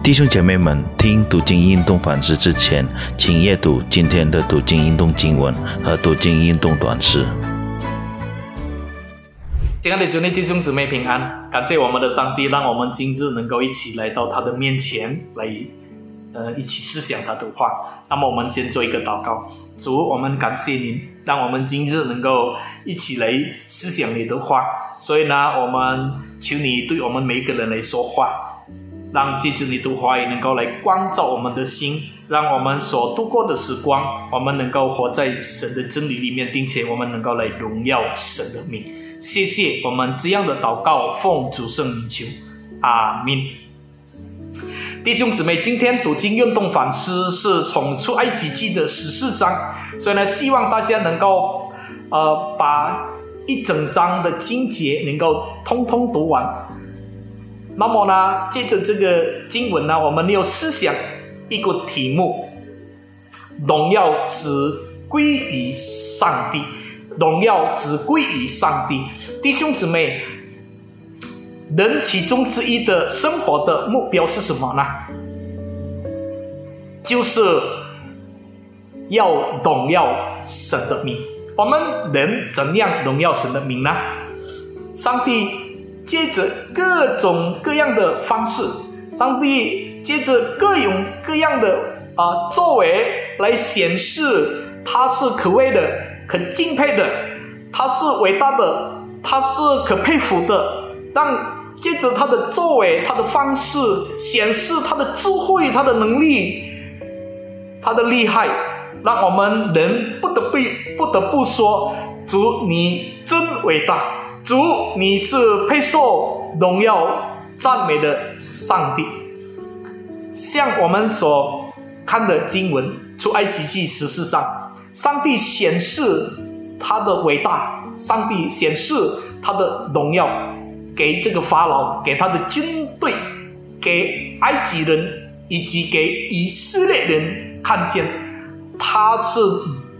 弟兄姐妹们，听读经运动反思之前，请阅读今天的读经运动经文和读经运动短诗。亲爱的主内弟兄姊妹平安，感谢我们的上帝，让我们今日能够一起来到他的面前来，呃，一起思想他的话。那么我们先做一个祷告，主，我们感谢您，让我们今日能够一起来思想你的话。所以呢，我们求你对我们每一个人来说话。让借着你的话语能够来光照我们的心，让我们所度过的时光，我们能够活在神的真理里面，并且我们能够来荣耀神的名。谢谢我们这样的祷告，奉主圣名求，阿门。弟兄姊妹，今天读经运动反思是从出埃及记的十四章，所以呢，希望大家能够呃把一整章的经节能够通通读完。那么呢，借着这个经文呢，我们要思想一个题目：荣耀只归于上帝，荣耀只归于上帝。弟兄姊妹，人其中之一的生活的目标是什么呢？就是要荣耀神的名。我们人怎样荣耀神的名呢？上帝。借着各种各样的方式，上帝借着各种各样的啊作为来显示他是可畏的、可敬佩的，他是伟大的，他是可佩服的。让借着他的作为、他的方式显示他的智慧、他的能力、他的厉害，让我们人不得不不得不说：主，你真伟大。主，你是配受荣耀赞美的上帝。像我们所看的经文，出埃及记十四章，上帝显示他的伟大，上帝显示他的荣耀，给这个法老，给他的军队，给埃及人以及给以色列人看见，他是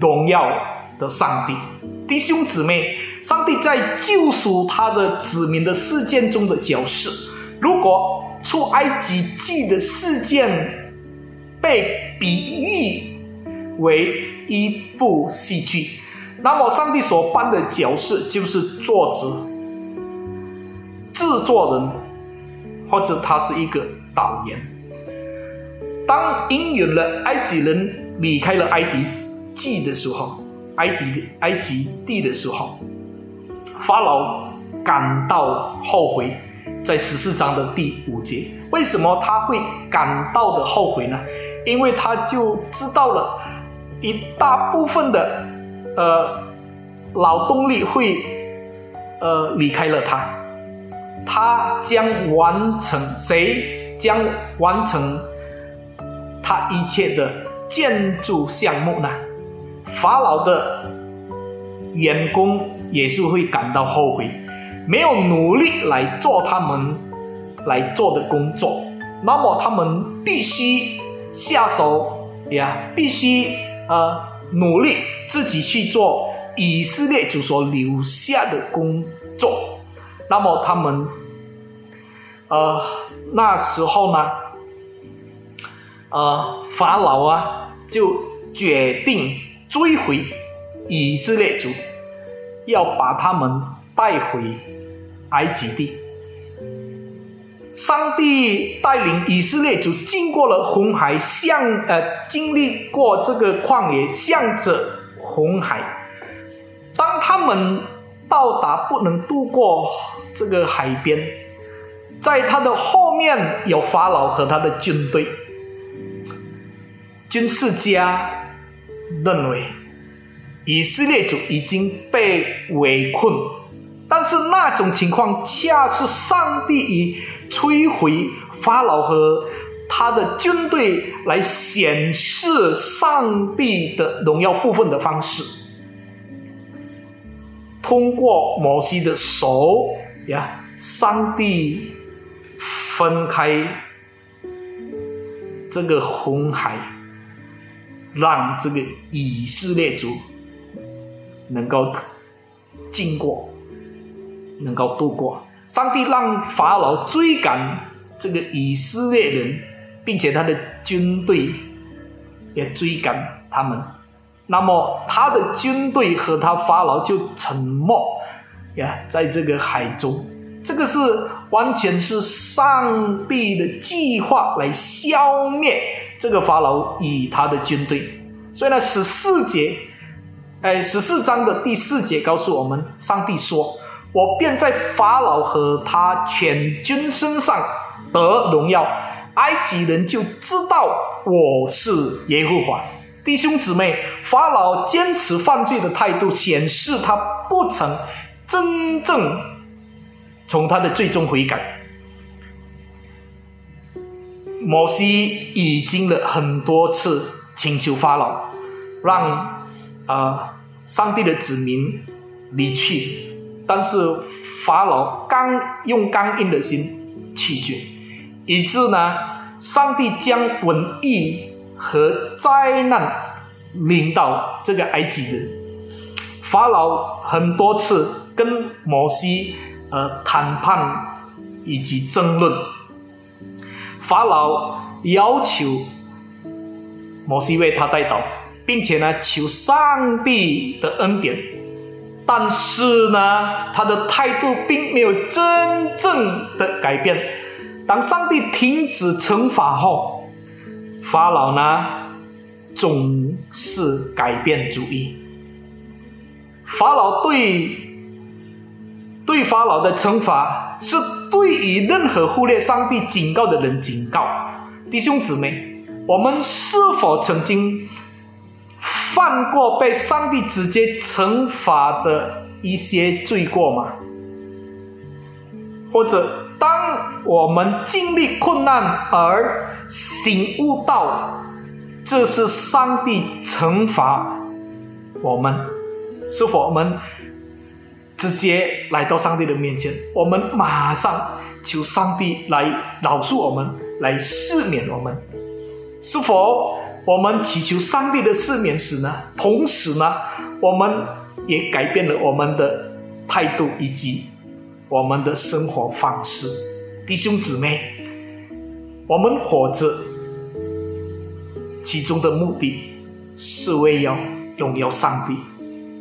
荣耀的上帝。弟兄姊妹。上帝在救赎他的子民的事件中的角色，如果出埃及记的事件被比喻为一部戏剧，那么上帝所扮的角色就是作者、制作人，或者他是一个导演。当应允了埃及人离开了埃及记的时候，埃及埃及地的时候。法老感到后悔，在十四章的第五节，为什么他会感到的后悔呢？因为他就知道了一大部分的呃劳动力会呃离开了他，他将完成谁将完成他一切的建筑项目呢？法老的员工。也是会感到后悔，没有努力来做他们来做的工作，那么他们必须下手呀，必须呃努力自己去做以色列主所留下的工作，那么他们呃那时候呢，呃法老啊就决定追回以色列族。要把他们带回埃及地。上帝带领以色列族经过了红海，向呃经历过这个旷野，向着红海。当他们到达不能渡过这个海边，在他的后面有法老和他的军队。军事家认为。以色列族已经被围困，但是那种情况恰是上帝以摧毁法老和他的军队来显示上帝的荣耀部分的方式。通过摩西的手呀，上帝分开这个红海，让这个以色列族。能够经过，能够度过。上帝让法老追赶这个以色列人，并且他的军队也追赶他们。那么他的军队和他法老就沉没呀，在这个海中。这个是完全是上帝的计划来消灭这个法老与他的军队。所以呢，十四节，哎，十四章的第四节告诉我们，上帝说：“我便在法老和他全军身上得荣耀，埃及人就知道我是耶和华。”弟兄姊妹，法老坚持犯罪的态度，显示他不曾真正。从他的最终悔改，摩西已经了很多次请求法老，让啊上帝的子民离去，但是法老刚用刚硬的心拒绝，以致呢，上帝将瘟疫和灾难临到这个埃及人，法老很多次跟摩西。呃，谈判以及争论，法老要求摩西为他带祷，并且呢求上帝的恩典，但是呢他的态度并没有真正的改变。当上帝停止惩罚后，法老呢总是改变主意。法老对。对法老的惩罚是对于任何忽略上帝警告的人警告。弟兄姊妹，我们是否曾经犯过被上帝直接惩罚的一些罪过吗？或者，当我们经历困难而醒悟到这是上帝惩罚我们，是否我们？直接来到上帝的面前，我们马上求上帝来饶恕我们，来赦免我们。是否我们祈求上帝的赦免时呢？同时呢，我们也改变了我们的态度以及我们的生活方式。弟兄姊妹，我们活着，其中的目的是为要荣耀上帝。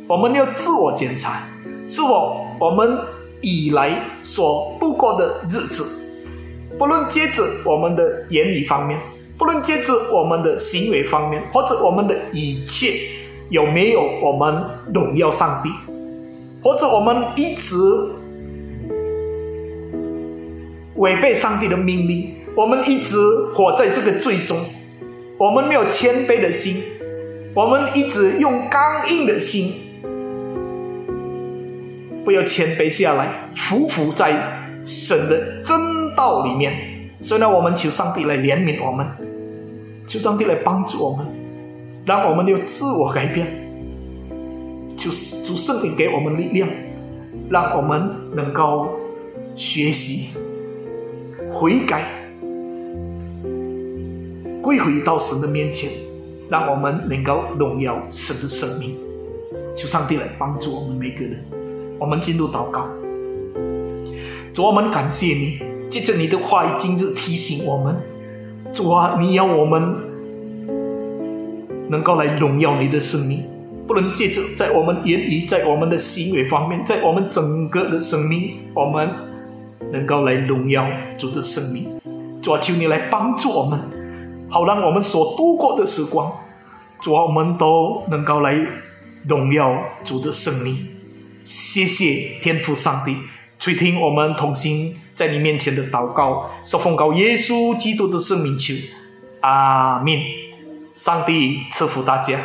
我们要自我检查。是否我们以来所度过的日子，不论接着我们的言语方面，不论接着我们的行为方面，或者我们的一切，有没有我们荣耀上帝，或者我们一直违背上帝的命令，我们一直活在这个罪中，我们没有谦卑的心，我们一直用刚硬的心。不要谦卑下来，匍匐在神的真道里面。所以呢，我们求上帝来怜悯我们，求上帝来帮助我们，让我们有自我改变。求主圣灵给我们力量，让我们能够学习悔改，归回到神的面前，让我们能够荣耀神的生命。求上帝来帮助我们每个人。我们进入祷告，主，我们感谢你，借着你的话语今日提醒我们，主啊，你要我们能够来荣耀你的生命，不能借着在我们言语、在我们的行为方面，在我们整个的生命，我们能够来荣耀主的生命。主啊，求你来帮助我们，好让我们所度过的时光，主啊，我们都能够来荣耀主的生命。谢谢天父上帝垂听我们同心在你面前的祷告，是奉告耶稣基督的圣名求，阿门。上帝赐福大家。